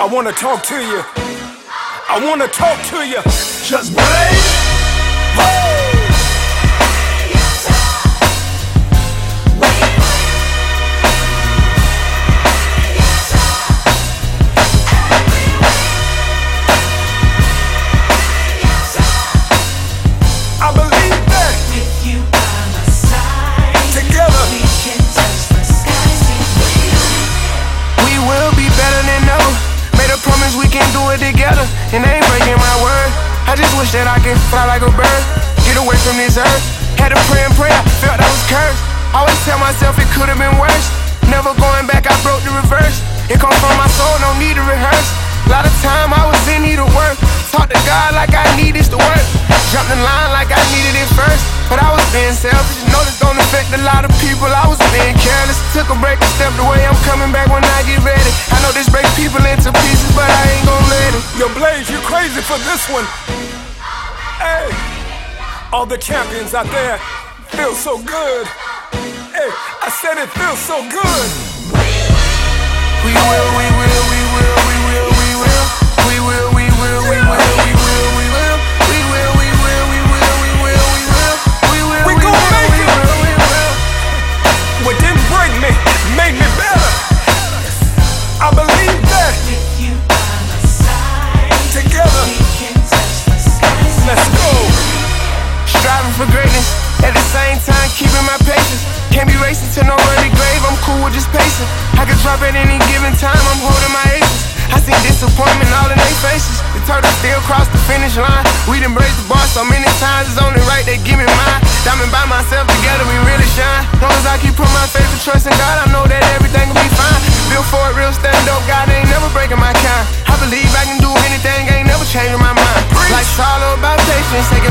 I wanna talk to you. I wanna talk to you. Just blaze. Wish that I could fly like a bird, get away from this earth. Had to pray and pray, I felt I was cursed. I always tell myself it could have been worse. Never going back, I broke the reverse. It come from my soul, no need to rehearse. A lot of time I was in need of work. Talk to God like I need this to work. Jumped in line like I needed it first. But I was being selfish. you Know this don't affect a lot of people. I was being careless. Took a break and stepped away. I'm coming back when I get ready. I know this breaks people into pieces, but I ain't gon' let it. Yo, Blaze, you crazy for this one. Hey, all the champions out there feel so good. Hey, I said it feels so good. We will, we will, we will, we will, we will. We will, we will, we will, we will, we will. We will, we will, we will, we will, we will. We will, We will, we gon' will, make we it. will, we will. What didn't break me made me better. I believe at the same time keeping my patience. Can't be racing to no early grave, I'm cool with just pacing. I can drop at any given time, I'm holding my aces. I seen disappointment all in their faces. The turtle still cross the finish line. We done braced the bar so many times, it's only right they give me mine. Diamond by myself, together we really shine. Long as I keep putting my faith and trust in God, I know that everything will be fine. Built for it, real stand up, God ain't never breaking my kind. I believe I can do anything, ain't never changing my mind. Life's all about patience, take